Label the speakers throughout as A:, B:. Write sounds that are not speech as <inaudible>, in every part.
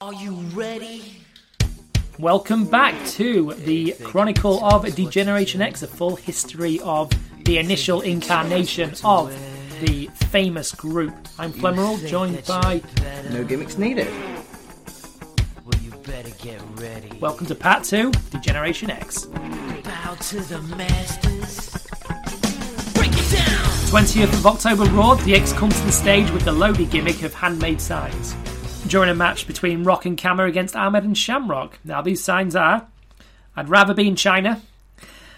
A: Are you ready?
B: Welcome back to the Chronicle of D-Generation X, a full history of the initial incarnation of the famous group. I'm Flemmerall, joined by.
C: No gimmicks needed.
A: Well, you better get ready.
B: Welcome to Part 2, D-Generation X.
A: Bow to the masters. Break it down!
B: 20th of October Raw, DX comes to the stage with the Lodi gimmick of handmade signs. During a match between Rock and Kama against Ahmed and Shamrock. Now, these signs are I'd rather be in China,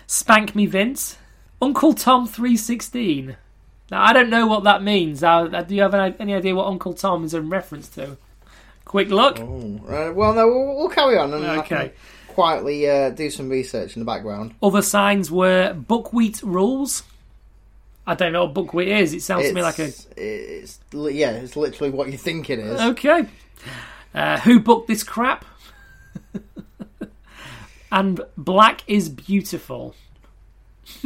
B: Spank Me Vince, Uncle Tom 316. Now, I don't know what that means. Uh, do you have any any idea what Uncle Tom is in reference to? Quick look.
C: Oh, uh, well, no, we'll, we'll carry on and
B: Okay.
C: quietly uh, do some research in the background.
B: Other signs were buckwheat rules. I don't know what buckwheat is. It sounds to me like a
C: It's- It's yeah, it's literally what you think it is.
B: Okay. Uh, who booked this crap? <laughs> and black is beautiful. <laughs>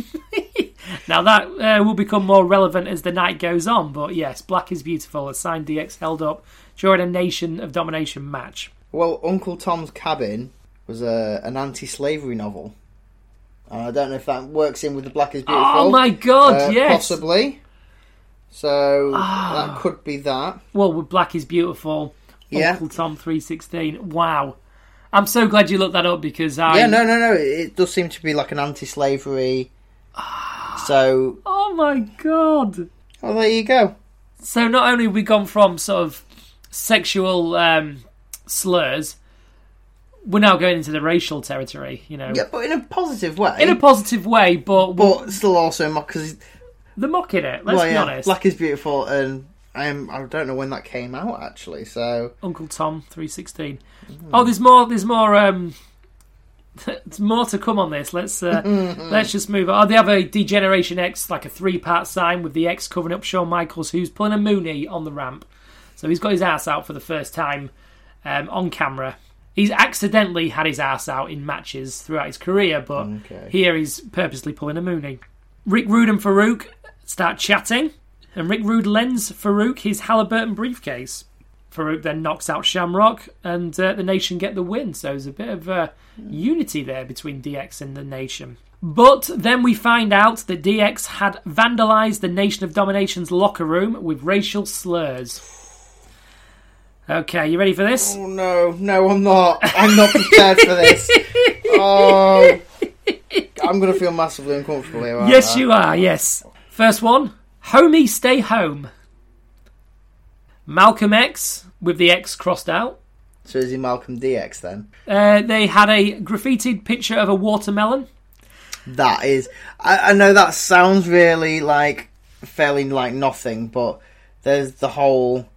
B: now that uh, will become more relevant as the night goes on, but yes, black is beautiful. A sign DX held up during a Nation of Domination match.
C: Well, Uncle Tom's Cabin was a, an anti-slavery novel, and I don't know if that works in with the Black is Beautiful.
B: Oh my god,
C: Uh,
B: yes!
C: possibly. So
B: Ah.
C: that could be that.
B: Well, with black is beautiful.
C: Yeah.
B: Uncle Tom three sixteen. Wow. I'm so glad you looked that up because I.
C: Yeah, no, no, no. It, does seem to be like an anti-slavery. so,
B: Oh my god.
C: well, there you go.
B: So not only have we gone from sort of sexual um, slurs, we're now going into the racial territory. You know,
C: Yeah, but in a positive way.
B: in a positive way, but,
C: but still also because
B: they're mocking it. Let's
C: well,
B: be
C: yeah,
B: honest.
C: Black is beautiful, and I am. I don't know when that came out actually. So
B: Uncle Tom three sixteen. Oh, there's more. There's more. Um, <laughs> there's more to come on this. Let's uh, <laughs> let's just move on. Oh, they have a D-Generation X, like a three part sign with the X covering up Shawn Michaels, who's pulling a Mooney on the ramp. So he's got his ass out for the first time um, on camera. He's accidentally had his ass out in matches throughout his career, but
C: Okay.
B: here he's purposely pulling a Mooney. Rick Rude and Farouk start chatting, and Rick Rude lends Farouk his Halliburton briefcase. Farouk then knocks out Shamrock, and uh, the Nation get the win. So there's a bit of uh, unity there between DX and the Nation. But then we find out that DX had vandalised the Nation of Domination's locker room with racial slurs. Okay, you ready for this?
C: oh no, no, I'm not. I'm not prepared for this. <laughs> Oh, I'm gonna feel massively uncomfortable here.
B: Yes,
C: I?
B: you are. Yes. First one, homie, stay home. Malcolm X with the X crossed out.
C: So is he Malcolm DX then?
B: Uh, they had a graffitied picture of a watermelon.
C: That is. I, I know that sounds really like fairly like nothing, but there's the whole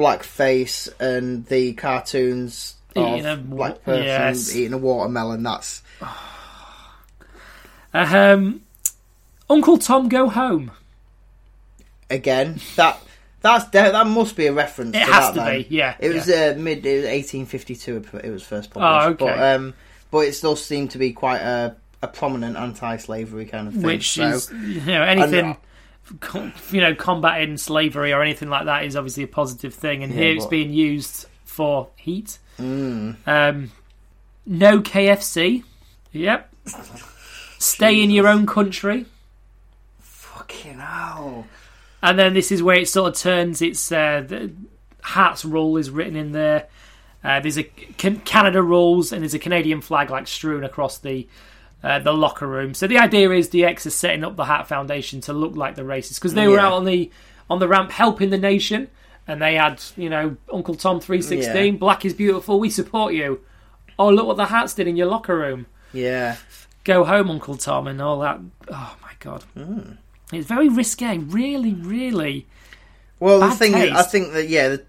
C: blackface and the cartoons
B: Eating
C: of
B: a
C: black person
B: yes.
C: eating a watermelon. That's
B: Um, Uncle Tom, go home.
C: again that that's de- that must be a reference.
B: It
C: to
B: has
C: that,
B: to
C: then.
B: be, yeah,
C: It was uh, mid it was 1852. It was first published.
B: Oh, okay.
C: But, um, but it still seemed to be quite a, a prominent anti-slavery kind of thing.
B: Which
C: so-
B: is, you know, anything,
C: And-
B: com- you know, combating slavery or anything like that is obviously a positive thing. And
C: Yeah,
B: here it's being used for heat.
C: Mm.
B: Um, no KFC. Yep. Stay in your own country.
C: fucking hell.
B: And then this is where it sort of turns. It's uh, the Harts rule is written in there. Uh, there's a Canada rules and there's a Canadian flag like strewn across the uh, the locker room. So the idea is DX is setting up the Hart Foundation to look like the racists because they were
C: Yeah.
B: out on the on the ramp helping the nation, and they had you know Uncle Tom three sixteen,
C: Yeah.
B: Black is beautiful, we support you. Oh look what the Harts did in your locker room.
C: Yeah.
B: Go home, Uncle Tom, and all that. Oh my god,
C: Hmm.
B: it's very risque. Really, really.
C: Well, the
B: Bad
C: thing is, I think that yeah, the,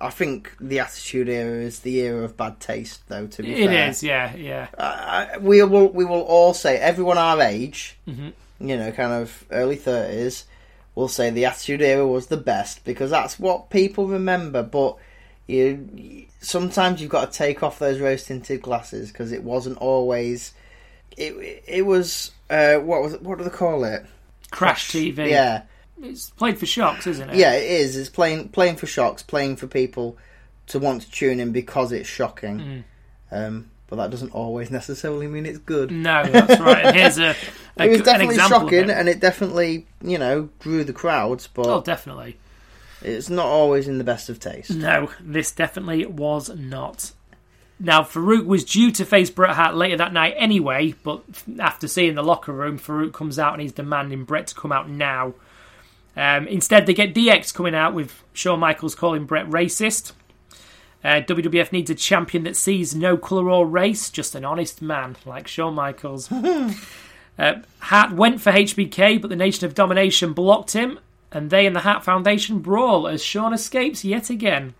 C: I think the Attitude Era is the era of bad taste, though. To be
B: It
C: fair,
B: is, yeah, yeah.
C: I, we will we will all say everyone our age,
B: Mhm.
C: you know, kind of early thirties, will say the Attitude Era was the best because that's what people remember. But you sometimes you've got to take off those rose tinted glasses because it wasn't always. It it was uh, what was what do they call it?
B: Crash TV.
C: Yeah,
B: It's played for shocks, isn't it?
C: yeah, it is. It's playing playing for shocks, playing for people to want to tune in because it's shocking.
B: Mm.
C: Um, but that doesn't always <laughs> necessarily mean it's good.
B: No, that's right. And here's a, <laughs> a
C: it was definitely
B: example of
C: shocking,
B: it.
C: and it definitely, you know, drew the crowds. But
B: Oh, definitely.
C: it's not always in the best of taste.
B: No, this definitely was not. Now, Farouk was due to face Bret Hart later that night anyway, but after seeing the locker room, Farouk comes out and he's demanding Bret to come out now. Um, instead, they get DX coming out with Shawn Michaels calling Bret racist. Uh, WWF needs a champion that sees no colour or race, just an honest man like Shawn Michaels. <laughs> uh, Hart went for HBK, but the Nation of Domination blocked him, and they and the Hart Foundation brawl as Shawn escapes yet again.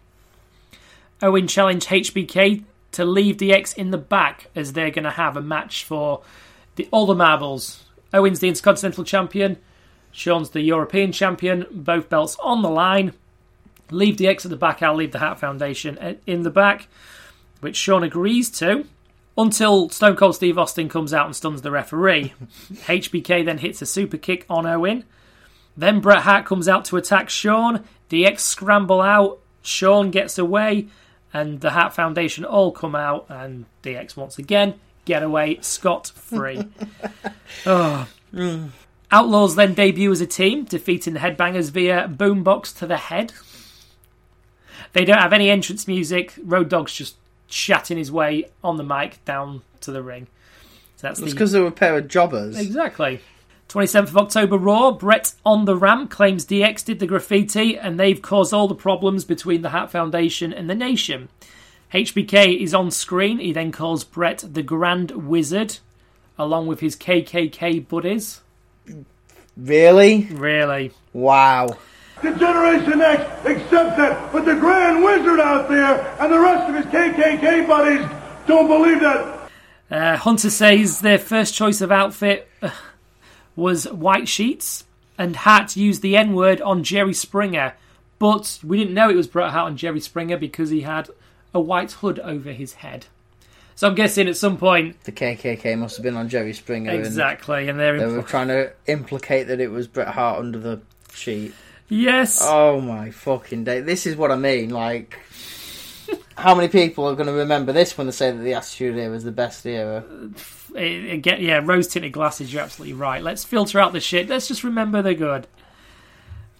B: Owen challenged HBK to leave DX in the back as they're going to have a match for the, all the marbles. Owen's the Intercontinental Champion, Shawn's the European Champion, both belts on the line. Leave DX at the back, I'll leave the Hart Foundation in the back, which Shawn agrees to. Until Stone Cold Steve Austin comes out and stuns the referee. <laughs> HBK then hits a super kick on Owen. Then Bret Hart comes out to attack Shawn. DX scramble out. Shawn gets away, and the Hart Foundation all come out, and DX once again get away scot free. <laughs> oh. Mm. Outlaws then debut as a team, defeating the Headbangers via boombox to the head. They don't have any entrance music. Road Dogg's just chatting his way on the mic down to the ring. So that's
C: It's
B: the
C: because they were a pair of jobbers.
B: Exactly. 27th of October Raw, Bret on the ramp claims DX did the graffiti and they've caused all the problems between the Hart Foundation and the nation. HBK is on screen. He then calls Bret the Grand Wizard, along with his KKK buddies.
C: Really?
B: Really?
C: Wow.
D: The Generation X accepts that, but the Grand Wizard out there and the rest of his KKK buddies don't believe that.
B: Uh, Hunter says their first choice of outfit uh, was white sheets, and Hart used the N word on Jerry Springer, but we didn't know it was Bret Hart on Jerry Springer because he had a white hood over his head. So I'm guessing at some point,
C: The KKK must have been on Jerry Springer.
B: exactly, and they're
C: And they
B: in.
C: were trying to implicate that it was Bret Hart under the sheet.
B: yes,
C: Oh my fucking day. This is what I mean. Like, how many people are going to remember this when they say that the Attitude Era was the best era?
B: it, it get, yeah, rose tinted glasses. You're absolutely right. Let's filter out the shit. Let's just remember they're good.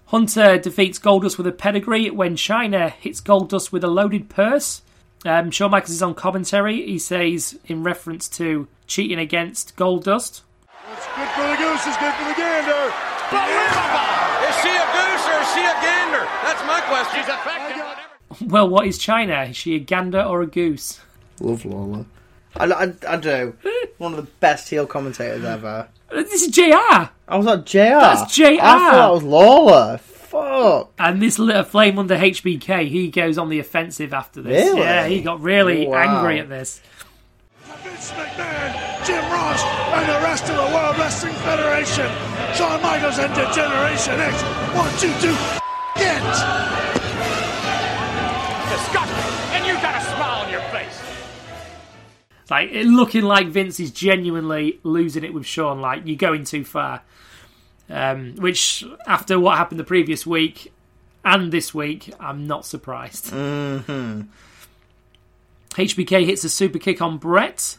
B: Hunter defeats Goldust with a pedigree when Chyna hits Goldust with a loaded purse. Um, Shawn Michaels is on commentary. He says, in reference to cheating against Goldust,
D: What's good for the goose is good for the gander.
E: Is she a goose or is she a gander? That's my question. She's effective.
B: well, what is Chyna? Is she a gander or a goose?
C: Love Lawler. I, I, I do. One of the best heel commentators ever.
B: This is JR!
C: I was like, JR.
B: That's JR.
C: I thought that was Lawler. Fuck.
B: And this lit a flame under HBK. He goes on the offensive after this.
C: Really?
B: Yeah, he got really
C: Wow.
B: angry at this.
D: Vince McMahon, Jim Ross, and the rest of the World Wrestling Federation. Shawn Michaels and the Generation X. One, two, two. Get.
E: Disgusting. And you got a smile on your face.
B: Like it looking like Vince is genuinely losing it with Shawn. Like you're going too far. Um, which after what happened the previous week and this week, I'm not surprised. Mm-hmm. HBK hits a super kick on Bret,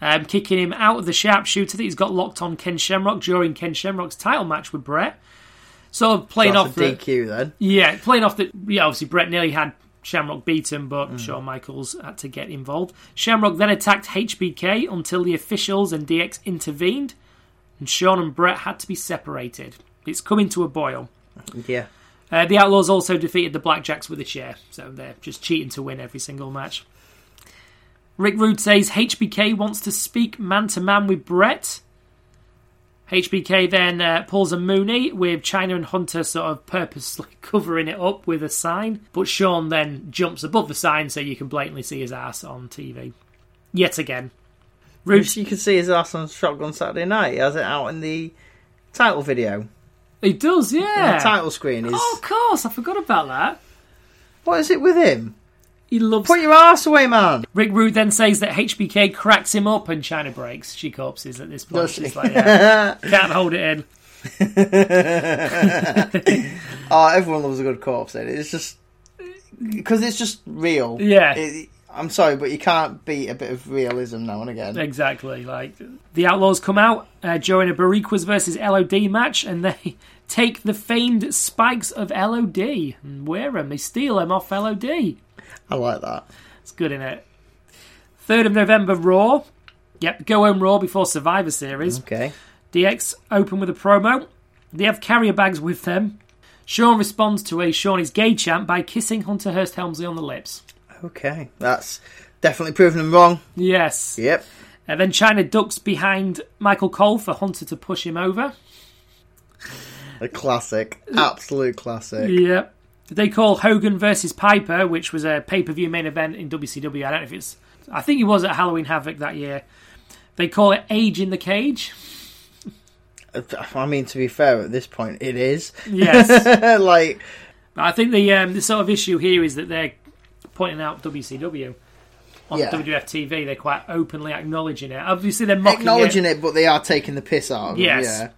B: um, kicking him out of the sharpshooter that he's got locked on Ken Shamrock during Ken Shamrock's title match with Bret. Sort of playing
C: That's
B: off the,
C: DQ then.
B: yeah, playing off that. Yeah, obviously Bret nearly had Shamrock beaten, but Shawn Michaels had to get involved. Shamrock then attacked HBK until the officials and DX intervened, and Shawn and Bret had to be separated. It's coming to a boil.
C: Yeah.
B: Uh, the Outlaws also defeated the Blackjacks with a chair, so they're just cheating to win every single match. Rick Rude says HBK wants to speak man to man with Bret. HBK then uh, pulls a Mooney with Chyna and Hunter sort of purposely <laughs> covering it up with a sign, but Shawn then jumps above the sign so you can blatantly see his ass on TV. Yet again. Rude,
C: You can see his ass on Shotgun Saturday Night. He has it out in the title video.
B: he does, yeah.
C: The title screen is.
B: Oh, of course, I forgot about that.
C: What is it with him?
B: He loves
C: Put your ass away, man.
B: Rick Rude then says that HBK cracks him up and Chyna breaks. She corpses at this point.
C: She?
B: She's like, yeah, <laughs> can't hold it in. <laughs>
C: Oh, everyone loves a good corpse. Then it's just because it's just real.
B: Yeah.
C: It- I'm sorry, but you can't beat a bit of realism now and again.
B: Exactly. Like the Outlaws come out uh, during a Boricuas versus LOD match, and they <laughs> take the famed spikes of LOD and wear them. They steal them off LOD.
C: I like that.
B: It's good in it. Third of November, Raw. Yep, go home Raw before Survivor Series.
C: Okay.
B: DX open with a promo. They have carrier bags with them. Shawn responds to a Shawn is gay chant by kissing Hunter Hearst Helmsley on the lips.
C: Okay. That's definitely proven them wrong.
B: Yes.
C: Yep.
B: And then Chyna ducks behind Michael Cole for Hunter to push him over.
C: A classic. Absolute classic.
B: Yep. They call Hogan versus Piper, which was a pay per view main event in WCW. I don't know if it's. I think it was at Halloween Havoc that year. They call it Age in the Cage.
C: I mean, to be fair, at this point, it is.
B: Yes. <laughs>
C: like,
B: I think the um, the sort of issue here is that they're pointing out WCW on
C: Yeah.
B: WWF TV. They're quite openly acknowledging it. Obviously, they're mocking
C: acknowledging
B: it.
C: it, but they are taking the piss out of
B: Yes.
C: it. Yeah.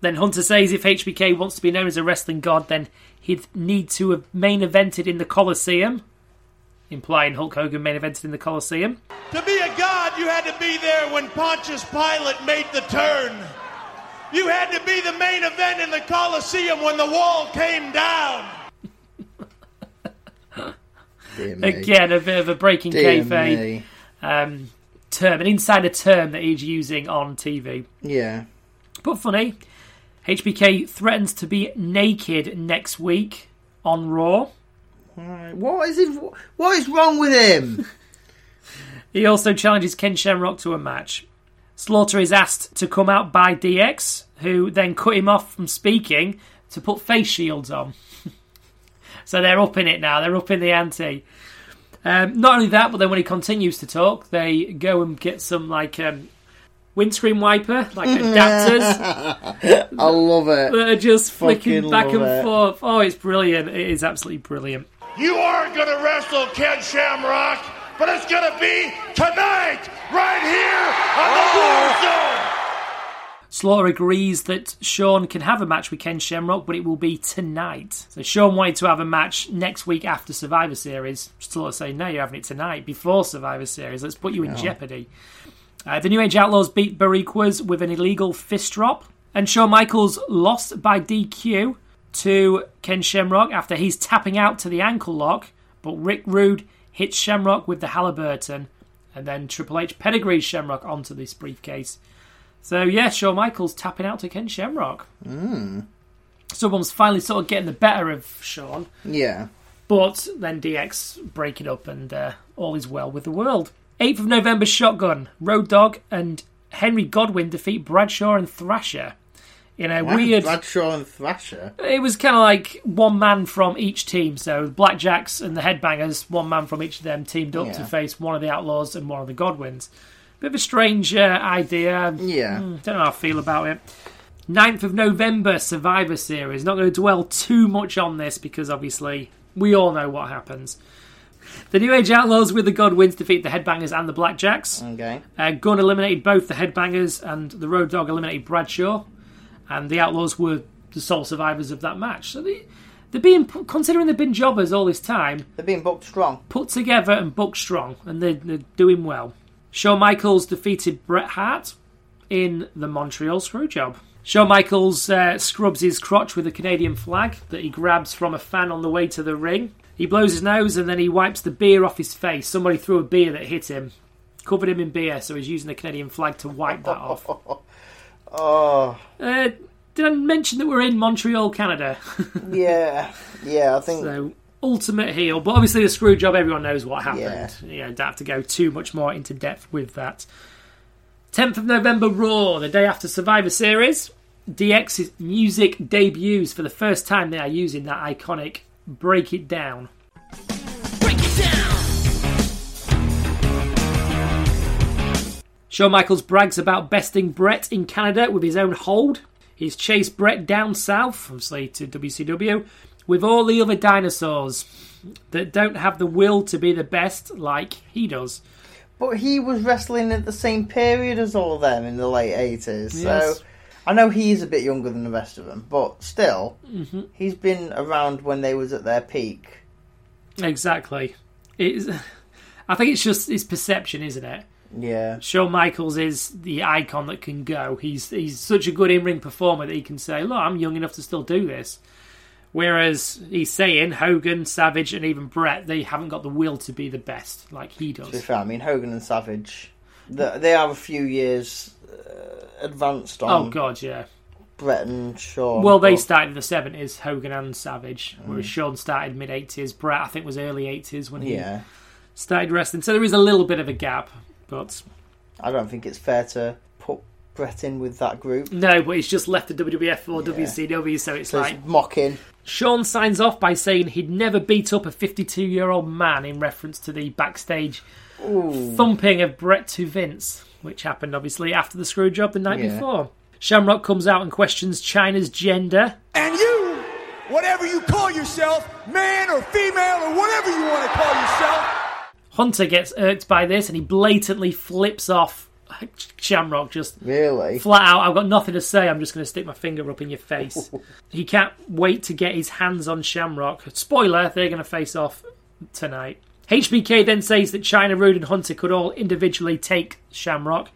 B: Then Hunter says if HBK wants to be known as a wrestling god, then he'd need to have main evented in the Coliseum, implying Hulk Hogan main evented in the Coliseum.
D: To be a god, you had to be there when Pontius Pilate made the turn. You had to be the main event in the Colosseum when the wall came down.
B: Again, a bit of a breaking
C: Dear
B: kayfabe um, term, an insider term that he's using on TV.
C: Yeah.
B: But funny, HBK threatens to be naked next week on Raw.
C: What is it? What is wrong with him? <laughs>
B: He also challenges Ken Shamrock to a match. Slaughter is asked to come out by DX, who then cut him off from speaking to put face shields on. So they're up in it now. They're up in the ante. Um, not only that, but then when he continues to talk, they go and get some like um, windscreen wiper, like <laughs> adapters
C: I love it.
B: that are just flicking
C: Fucking
B: back and
C: it.
B: forth. Oh, it's brilliant! It is absolutely brilliant.
D: You aren't going to wrestle Ken Shamrock, but it's going to be tonight, right here on the War Zone.
B: Slaughter agrees that Shawn can have a match with Ken Shamrock, but it will be tonight. So Shawn wanted to have a match next week after Survivor Series. Slaughter saying, no, you're having it tonight, before Survivor Series. Let's put you in jeopardy. Uh, the New Age Outlaws beat Boricuas with an illegal fist drop. And Shawn Michaels lost by DQ to Ken Shamrock after he's tapping out to the ankle lock. But Rick Rude hits Shamrock with the Halliburton. And then Triple H pedigrees Shamrock onto this briefcase. So yeah, Shawn Michaels tapping out to Ken Shamrock. Mm. Someone's finally sort of getting the better of Shawn,
C: Yeah.
B: but then DX breaking up and uh, all is well with the world. 8th of November Shotgun, Road Dogg and Henry Godwinn defeat Bradshaw and Thrasher in a weird.
C: Bradshaw and Thrasher.
B: It was kind of like one man from each team. So the Blackjacks and the Headbangers, one man from each of them teamed up to face one of the Outlaws and one of the Godwinns. Bit of a strange uh, idea.
C: Yeah.
B: Mm, don't know how I feel about it. 9th of November, Survivor Series. Not going to dwell too much on this because obviously we all know what happens. The New Age Outlaws with the Godwinns defeat the Headbangers and the Blackjacks.
C: Okay.
B: Uh, Gunn eliminated both the Headbangers and the Road Dogg eliminated Bradshaw. And the Outlaws were the sole survivors of that match. So they, they're being, considering they've been jobbers all this time,
C: They're being booked strong.
B: put together and booked strong, and they're, they're doing well. Shawn Michaels defeated Bret Hart in the Montreal Screwjob. Shawn Michaels uh, scrubs his crotch with a Canadian flag that he grabs from a fan on the way to the ring. He blows his nose and then he wipes the beer off his face. Somebody threw a beer that hit him, covered him in beer, so he's using the Canadian flag to wipe that off.
C: Oh, <laughs>
B: Uh, did I mention that we're in Montreal, Canada? <laughs>
C: yeah. Yeah, I think.
B: So ultimate heel, but obviously the screw job. Everyone knows what happened.
C: Yeah.
B: You know, don't have to go too much more into depth with that. 10th of November, Raw, the day after Survivor Series. DX's music debuts for the first time. They are using that iconic "Break It Down."
A: Break it down.
B: Shawn Michaels brags about besting Bret in Canada with his own hold. He's chased Bret down south, obviously to WCW, with all the other dinosaurs that don't have the will to be the best like he does.
C: But he was wrestling at the same period as all of them in the late 80s.
B: Yes.
C: So I know he's a bit younger than the rest of them, but still,
B: Mm-hmm.
C: he's been around when they was at their peak.
B: Exactly. It's, <laughs> I think it's just his perception, isn't it?
C: Yeah.
B: Shawn Michaels is the icon that can go. He's he's such a good in ring performer that he can say, "Look, I'm young enough to still do this." Whereas he's saying Hogan, Savage, and even Bret, they haven't got the will to be the best like he does.
C: To be fair, I mean Hogan and Savage, they are a few years uh, advanced on.
B: Oh God, yeah.
C: Bret and Shawn.
B: Well, they
C: but-
B: started in the seventies, Hogan and Savage,
C: Mm.
B: whereas Shawn started mid eighties. Bret, I think, was early eighties when he
C: Yeah,
B: started wrestling. So there is a little bit of a gap, but
C: I don't think it's fair to put Bret in with that group.
B: no. But he's just left the WWF or
C: Yeah.
B: WCW, so it's
C: So
B: like
C: it's mocking.
B: Shawn signs off by saying he'd never beat up a 52 year old man in reference to the backstage thumping of Bret to Vince, which happened obviously after the screw job the night
C: Yeah.
B: before. Shamrock comes out and questions Chyna's gender.
F: And you, whatever you call yourself, man or female or whatever you want to call yourself,
B: Hunter gets irked by this and he blatantly flips off <laughs> Shamrock just
C: Really?
B: flat out. I've got nothing to say. I'm just going to stick my finger up in your face. <laughs> he can't wait to get his hands on Shamrock. Spoiler: they're going to face off tonight. HBK then says that Chyna, Rude, and Hunter could all individually take Shamrock,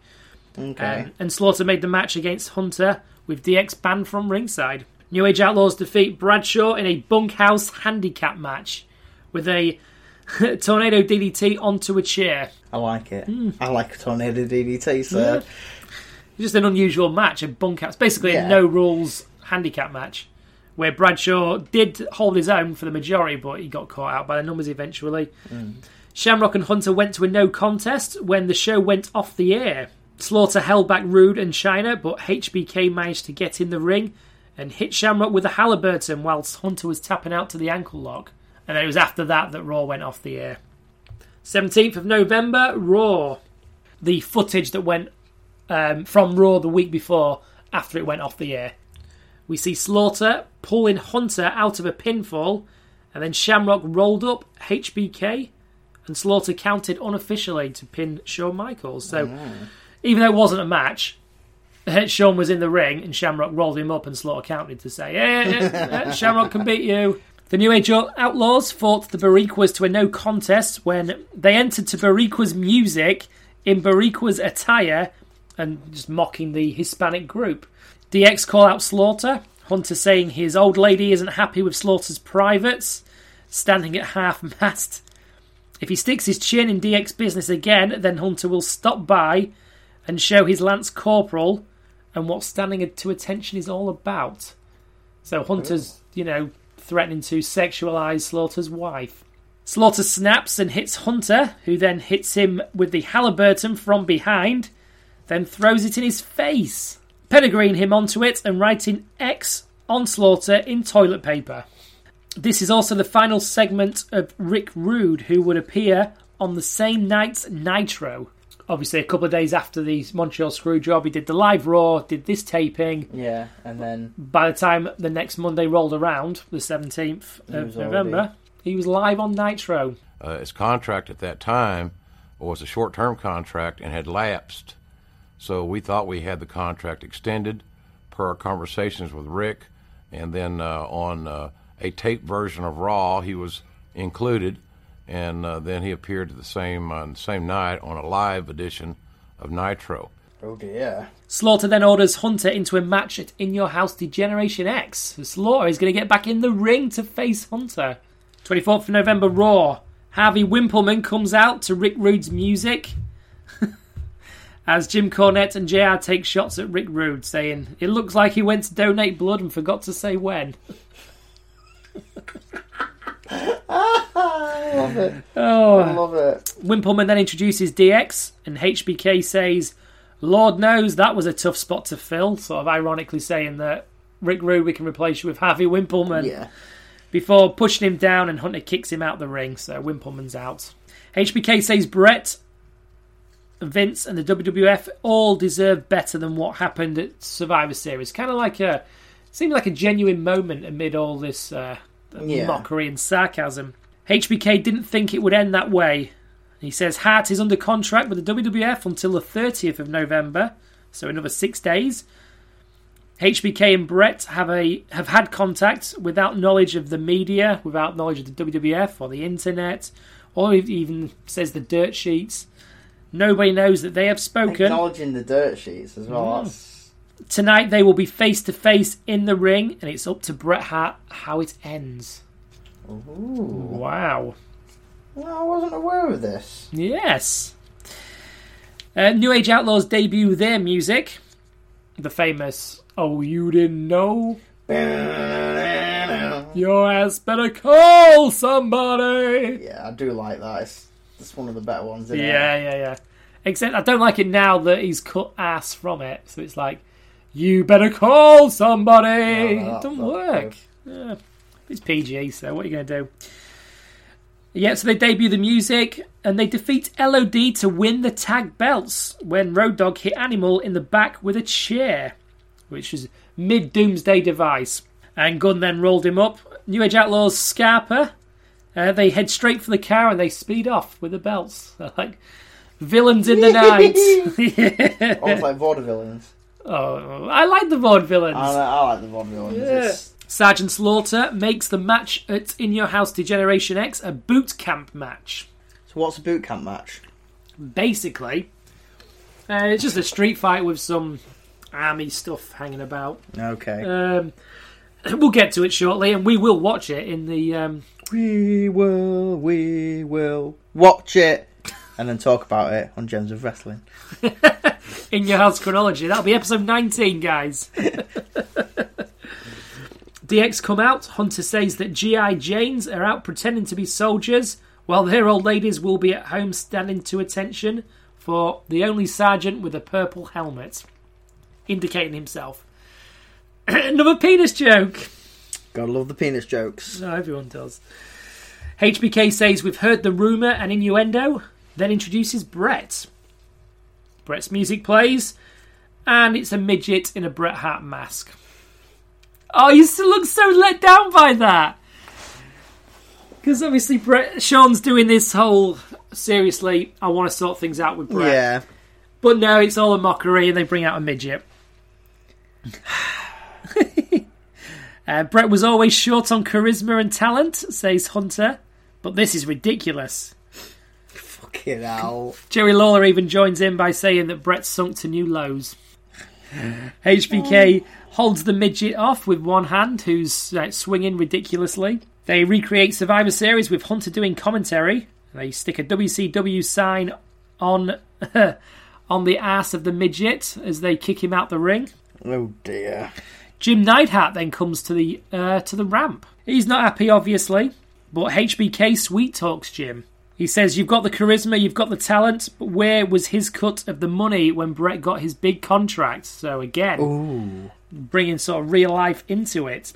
C: Okay.
B: um, and Slaughter made the match against Hunter with DX banned from ringside. New Age Outlaws defeat Bradshaw in a bunkhouse handicap match with a <laughs> tornado DDT onto a chair.
C: I like it.
B: Hmm.
C: I like a tornado DDT, so
B: just an unusual match, a bunk out. It's basically
C: Yeah.
B: a no rules handicap match, where Bradshaw did hold his own for the majority, but he got caught out by the numbers eventually. Shamrock and Hunter went to a no contest when the show went off the air. Slaughter held back Rude and Chyna, but HBK managed to get in the ring and hit Shamrock with a Halliburton whilst Hunter was tapping out to the ankle lock. And then it was after that that Raw went off the air. 17th of November, Raw. The footage that went um, from Raw the week before after it went off the air. We see Slaughter pulling Hunter out of a pinfall, and then Shamrock rolled up HBK, and Slaughter counted unofficially to pin Shawn Michaels. So, even though it wasn't a match, <laughs> Shawn was in the ring, and Shamrock rolled him up, and Slaughter counted to say, "Eh, eh, eh, Shamrock can beat you." The New Age Outlaws fought the Boricuas to a no contest when they entered to Boricua's music in Boricua's attire and just mocking the Hispanic group. DX call out Slaughter, Hunter saying his old lady isn't happy with Slaughter's privates, standing at half mast. If he sticks his chin in DX business again, then Hunter will stop by and show his Lance Corporal and what standing to attention is all about. So Hunter's, you know, threatening to sexualize Slaughter's wife. Slaughter snaps and hits Hunter, who then hits him with the Halliburton from behind, then throws it in his face, pedigreeing him onto it and writing X on Slaughter in toilet paper. This is also the final segment of Rick Rude, who would appear on the same night's Nitro. Obviously, a couple of days after the Montreal screw job, he did the live Raw, did this taping.
C: yeah, and then
B: By the time the next Monday rolled around, the 17th of November,
C: already-
B: he was live on Nitro.
G: uh, his contract at that time was a short term contract and had lapsed. So we thought we had the contract extended per our conversations with Rick. And then uh, on uh, a tape version of Raw, he was included. And uh, then he appeared the same on the same night on a live edition of Nitro.
C: oh dear.
B: Slaughter then orders Hunter into a match at In Your House D-Generation X. Slaughter is going to get back in the ring to face Hunter. 24th of November, Raw. Harvey Wippleman comes out to Rick Rude's music. <laughs> As Jim Cornette and JR take shots at Rick Rude, saying, It looks like he went to donate blood and forgot to say when. <laughs>
C: Love it.
B: Oh.
C: I love it.
B: Wippleman then introduces DX, and HBK says, Lord knows that was a tough spot to fill, sort of ironically saying that Rick Rude, we can replace you with Harvey Wippleman.
C: Yeah.
B: Before pushing him down, and Hunter kicks him out the ring, so Wippleman's out. HBK says Bret, Vince, and the WWF all deserve better than what happened at Survivor Series. Kind of like a, seemed like a genuine moment amid all this uh,
C: Yeah.
B: mockery and sarcasm. HBK didn't think it would end that way. He says Hart is under contract with the WWF until the 30th of November, so another six days. HBK and Bret have a have had contact without knowledge of the media, without knowledge of the WWF or the internet, or even says the dirt sheets. Nobody knows that they have spoken.
C: Acknowledging the dirt sheets as well. Mm. That's
B: Tonight they will be face to face in the ring, and it's up to Bret Hart how it ends. Wow.
C: No, I wasn't aware of this.
B: Yes. Uh, New Age Outlaws debut their music. The famous Oh You Didn't Know? Your ass better call somebody.
C: Yeah, I do like that. It's, it's one of the better ones. Isn't
B: Yeah, yeah, yeah. Except I don't like it now that he's cut ass from it. So it's like, you better call somebody.
C: No, no,
B: it doesn't work. Yeah. It's PG, so what are you going to do? Yeah, so they debut the music and they defeat LOD to win the tag belts when Road Dogg hit Animal in the back with a chair, which is mid Doomsday device. And Gunn then rolled him up. New Age Outlaws Scarpa. Uh, they head straight for the car and they speed off with the belts. <laughs> They're like villains in the night. <laughs> <laughs> yeah.
C: Almost like vaudevillains.
B: Oh, I like the vaudevillains.
C: I, I like the vaudevillains. It's,
B: Sergeant Slaughter makes the match at In Your House D-Generation X a boot camp match.
C: so what's a boot camp match?
B: Basically, uh, it's just a street fight with some army stuff hanging about.
C: Okay.
B: Um, <laughs> we'll get to it shortly, and we will watch it in the. Um,
C: we will, we will watch it and then talk about it on Gems of Wrestling. <laughs>
B: in your house chronology. That'll be episode 19, guys. <laughs> DX come out. Hunter says that GI Janes are out pretending to be soldiers, while their old ladies will be at home standing to attention for the only sergeant with a purple helmet, indicating himself. <clears throat> Another penis joke.
C: Gotta love the penis jokes.
B: No, everyone does. HBK says we've heard the rumour and innuendo, then introduces Bret. Bret's music plays, and it's a midget in a Bret Hart mask. Oh, you still look so let down by that. Because obviously, Bret, Shawn's doing this whole seriously. I want to sort things out with Bret,
C: Yeah.
B: but no, it's all a mockery, and they bring out a midget. <laughs> Uh, Bret was always short on charisma and talent, says Hunter, but this is ridiculous.
C: Fucking hell.
B: Jerry Lawler even joins in by saying that Bret sunk to new lows. HBK holds the midget off with one hand, who's uh, swinging ridiculously. They recreate Survivor Series with Hunter doing commentary. They stick a WCW sign on <laughs> on the ass of the midget as they kick him out the ring.
C: Oh dear.
B: Jim Neidhart then comes to the uh, to the ramp. He's not happy, obviously, but HBK sweet talks Jim. He says, "You've got the charisma, you've got the talent, but where was his cut of the money when Bret got his big contract?" So again, bringing sort of real life into it.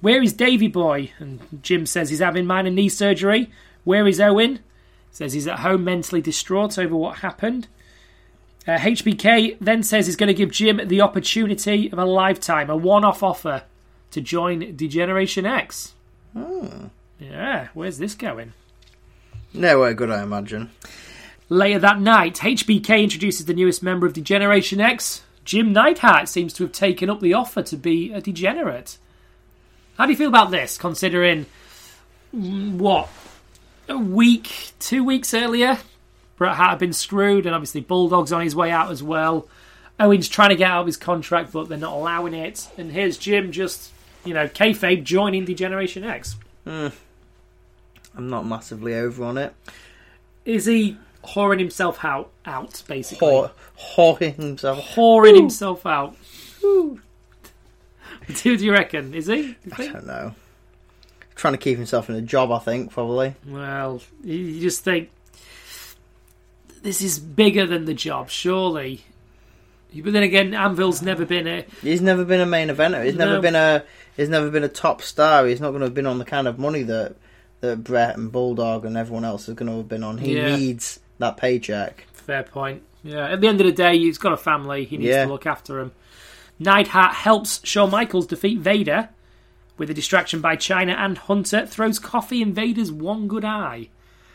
B: Where is Davy Boy? And Jim says he's having minor knee surgery. Where is Owen? Says he's at home mentally distraught over what happened. Uh, HBK then says he's going to give Jim the opportunity of a lifetime, a one off offer to join D-Generation X. Yeah, where's this going?
C: Nowhere good, I imagine.
B: Later that night, HBK introduces the newest member of D-Generation X. Jim Neidhart seems to have taken up the offer to be a degenerate. How do you feel about this, considering what a week, two weeks earlier, Bret Hart had been screwed, and obviously Bulldog's on his way out as well. Owen's trying to get out of his contract, but they're not allowing it. And here's Jim just, you know, kayfabe joining D-Generation X. Hmm.
C: I'm not massively over on it.
B: Is he whoring himself out? Out basically,
C: Whore, whoring himself.
B: whoring himself out. Who <laughs> do you reckon? Is he?
C: I don't know. Trying to keep himself in a job, I think, probably.
B: Well, you- you just think this is bigger than the job, surely. But then again, Anvil's never been a.
C: He's never been a main eventer. He's never been a. He's never been a top star. He's not going to have been on the kind of money that that Bret and Bulldog and everyone else is going to have been on. He
B: Yeah.
C: needs that paycheck.
B: Fair point. Yeah, at the end of the day, he's got a family. He needs
C: Yeah.
B: to look after him. Neidhart helps Shawn Michaels defeat Vader with a distraction by Chyna, and Hunter throws coffee in Vader's one good eye.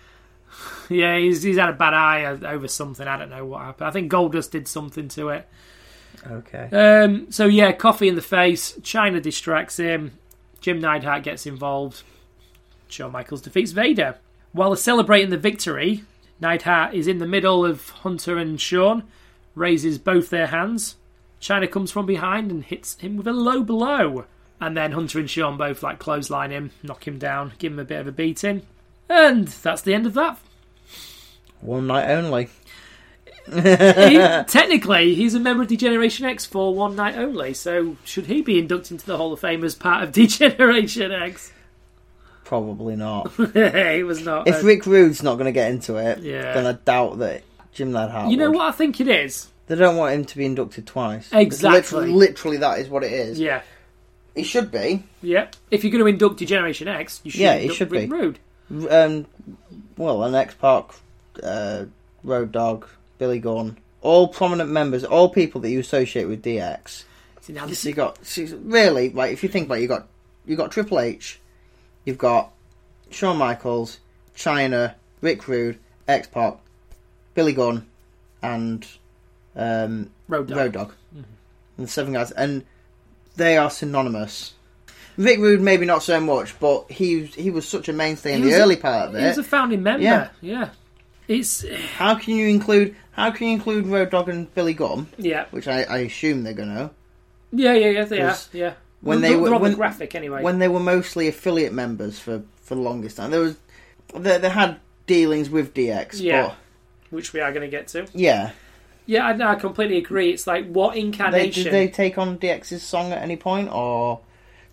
B: <sighs> yeah, he's, he's had a bad eye over something. I don't know what happened. I think Goldust did something to it.
C: Okay.
B: Um, so yeah, coffee in the face. Chyna distracts him. Jim Neidhart gets involved. Shawn Michaels defeats Vader. While they're celebrating the victory, Neidhart is in the middle of Hunter and Shawn, raises both their hands. Chyna comes from behind and hits him with a low blow. And then Hunter and Shawn both like clothesline him, knock him down, give him a bit of a beating. And that's the end of that.
C: One night only.
B: He- <laughs> technically, he's a member of D-Generation X for one night only, so should he be inducted into the Hall of Fame as part of <laughs> D-Generation X?
C: Probably not. <laughs>
B: he was not.
C: if
B: uh,
C: Rick Rude's not going to get into it,
B: Yeah.
C: then I doubt that Jim Neidhart
B: you know
C: would.
B: what I think it is?
C: They don't want him to be inducted twice.
B: Exactly.
C: Literally, literally, that is what it is.
B: Yeah,
C: He should be.
B: yeah. If you're going to induct Generation X, you should
C: Yeah, he should
B: Rick
C: be.
B: Rude.
C: Um, well, an X Pac, uh, Road Dogg, Billy Gunn, all prominent members, all people that you associate with DX.
B: See, now this
C: you got really like if you think about it, you got you got Triple H, you've got Shawn Michaels, Chyna, Rick Rude, X Pac, Billy Gunn, and um,
B: Road Dogg.
C: Road Dogg, and the seven guys, and they are synonymous. Rick Rude maybe not so much, but he he was such a mainstay in
B: He
C: the
B: was a-
C: early part of it.
B: He was a founding member.
C: Yeah.
B: yeah. It's
C: How can you include how can you include Road Dogg and Billy Gunn,
B: yeah,
C: which I, I assume they're gonna
B: yeah, yeah, yeah. They are. Yeah.
C: When
B: They're-
C: they were- when-
B: graphic anyway.
C: when they were mostly affiliate members for, for the longest time. There was they, they had dealings with DX,
B: Yeah.
C: but
B: which we are going to get to.
C: yeah,
B: Yeah, I, I completely agree. It's like what
C: they,
B: incarnation?
C: did they take on DX's song at any point, or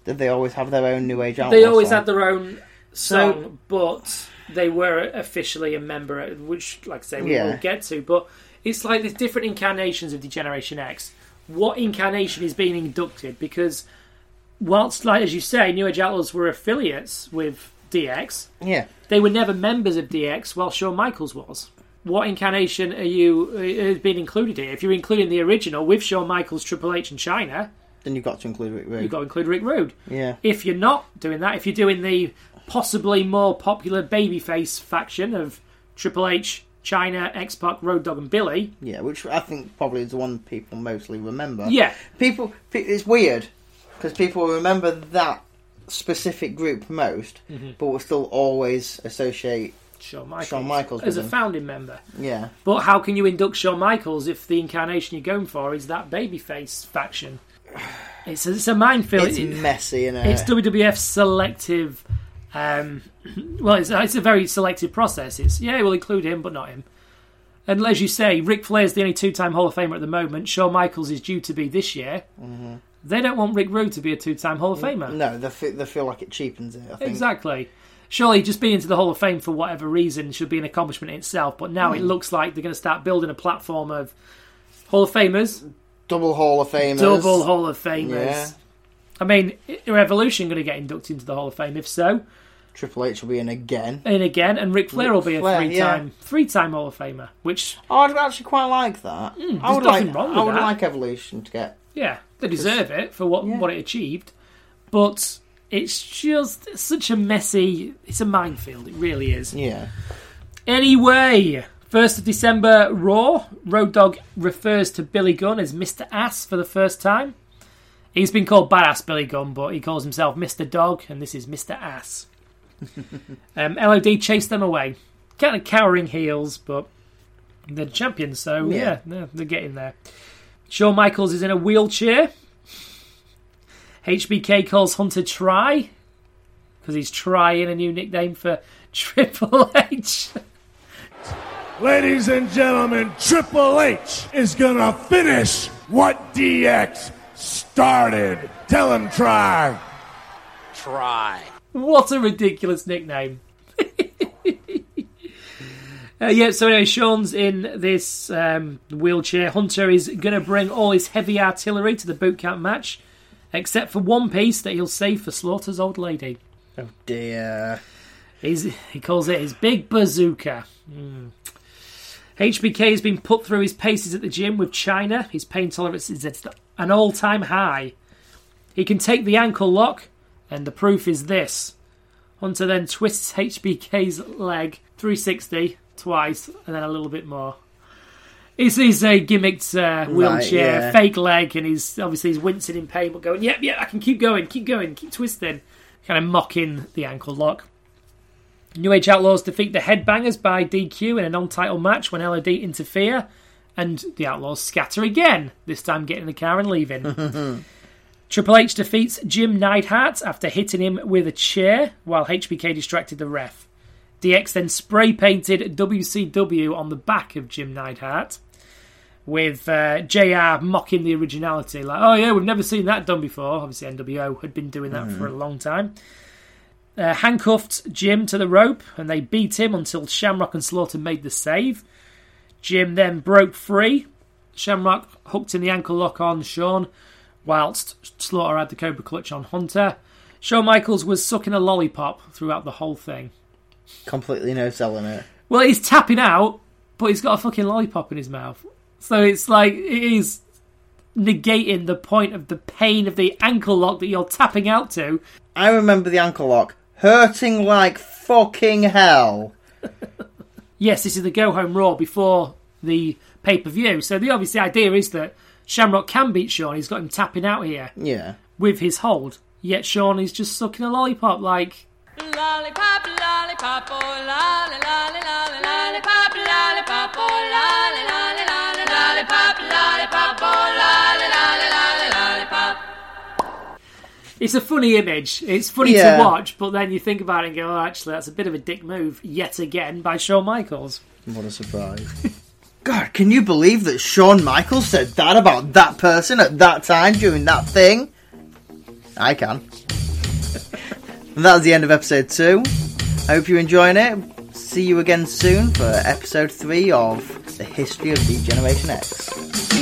C: did they always have their own New Age?
B: They always
C: song?
B: had their own
C: So-
B: song, but they were officially a member, which, like I say, we
C: Yeah.
B: will get to. But it's like there's different incarnations of D-Generation X. What incarnation is being inducted? Because whilst, like as you say, New Age Outlaws were affiliates with DX,
C: yeah.
B: they were never members of DX, while Shawn Michaels was. What incarnation are you uh, has been included here? If you're including the original with Shawn Michaels, Triple H, and Chyna,
C: Then you've got to include Rick Rude.
B: you've got to include Rick Rude.
C: yeah,
B: If you're not doing that, if you're doing the possibly more popular babyface faction of Triple H, Chyna, X Pac, Road Dogg, and Billy,
C: yeah, which I think probably is the one people mostly remember.
B: yeah,
C: people. pe- It's weird because people remember that specific group most,
B: Mm-hmm.
C: but will still always associate.
B: Shawn Michaels,
C: Shawn Michaels
B: as a
C: him.
B: founding member.
C: Yeah,
B: But how can you induct Shawn Michaels if the incarnation you're going for is that babyface faction? It's a, it's a minefield.
C: it's
B: It-
C: messy and
B: it's WWF selective. Um, <clears throat> well, it's, it's a very selective process. It's yeah, we'll include him, but not him. And as you say, Ric Flair's the only two-time Hall of Famer at the moment. Shawn Michaels is due to be this year. They don't want Rick Rude to be a two-time Hall of Famer.
C: no, they feel, they feel like it cheapens it. I think.
B: Exactly. Surely just being into the Hall of Fame for whatever reason should be an accomplishment in itself. But now
C: Hmm.
B: it looks like they're going to start building a platform of Hall of Famers,
C: Double Hall of Famers.
B: double Hall of Famers.
C: Yeah.
B: I mean, are Evolution going to get inducted into the Hall of Fame? If so,
C: Triple H will be in again.
B: in again, and Ric Flair will be a three-time three-time Hall of Famer. Which,
C: Oh, I'd actually quite like that. Hmm, I would like.
B: nothing wrong with
C: I would
B: that.
C: like Evolution to get.
B: yeah, they deserve it for what
C: Yeah.
B: what it achieved. But it's just such a messy. It's a minefield. It really is.
C: Yeah.
B: Anyway, 1st of December, Raw. Road Dogg refers to Billy Gunn as Mr. Ass for the first time. He's been called Badass Billy Gunn, but he calls himself Mr. Dog, and this is Mr. Ass. <laughs> um, LOD chased them away. Kind of cowering heels, but they're champions, so yeah,
C: Yeah.
B: they're, they're getting there. Shawn Michaels is in a wheelchair. HBK calls Hunter Try, because he's trying a new nickname for <laughs> Triple H.
F: Ladies and gentlemen, Triple H is gonna finish what DX started. Tell him try.
E: Try.
B: What a ridiculous nickname. <laughs> uh, yeah, so anyway, Shawn's in this um, wheelchair. Hunter is going to bring all his heavy artillery to the boot camp match, except for one piece that he'll save for Slaughter's old lady.
C: Oh dear.
B: He's, he calls it his big bazooka. Hmm. HBK has been put through his paces at the gym with Chyna. His pain tolerance is at an all time high. He can take the ankle lock, and the proof is this. Hunter then twists HBK's leg 360 twice, and then a little bit more. It's his uh, gimmicked uh, wheelchair,
C: yeah.
B: fake leg, and he's obviously he's wincing in pain, but going, "Yep, yep, I can keep going, keep going, keep twisting," kind of mocking the ankle lock. New Age Outlaws defeat the Headbangers by DQ in a non-title match when LOD interfere, and the Outlaws scatter again. This time, getting in the car and leaving. <laughs> Triple H defeats Jim Neidhart after hitting him with a chair while HBK distracted the ref. DX then spray painted WCW on the back of Jim Neidhart, with uh, JR mocking the originality, like, oh yeah, we've never seen that done before. Obviously, NWO had been doing that for a long time. Uh, handcuffed Jim to the rope, and they beat him until Shamrock and Slaughter made the save. Jim then broke free. Shamrock hooked in the ankle lock on Shawn, whilst Slaughter had the Cobra Clutch on Hunter. Shawn Michaels was sucking a lollipop throughout the whole thing.
C: Completely no selling it.
B: Well, he's tapping out, but he's got a fucking lollipop in his mouth. So it's like it is negating the point of the pain of the ankle lock that you're tapping out to.
C: I remember the ankle lock hurting like fucking hell. <laughs>
B: Yes, this is the go home Raw before the pay per view. So the obvious idea is that Shamrock can beat Shawn. He's got him tapping out here
C: Yeah.
B: with his hold. Yet Shawn is just sucking a lollipop like
H: Lollipop, lollipop, oh, lolly, lolly, lolly, lollipop, lollipop, oh, lolly, lolly, lolly, lollipop, lollipop, oh, lolly, lolly, lolly, lollipop.
B: It's a funny image. It's funny
C: Yeah.
B: to watch, but then you think about it and go, oh, actually, that's a bit of a dick move yet again by Shawn Michaels.
C: What a surprise. <laughs> God, can you believe that Shawn Michaels said that about that person at that time during that thing? I can. <laughs> and that was the end of episode two. I hope you're enjoying it. See you again soon for episode three of the history of D-Generation X.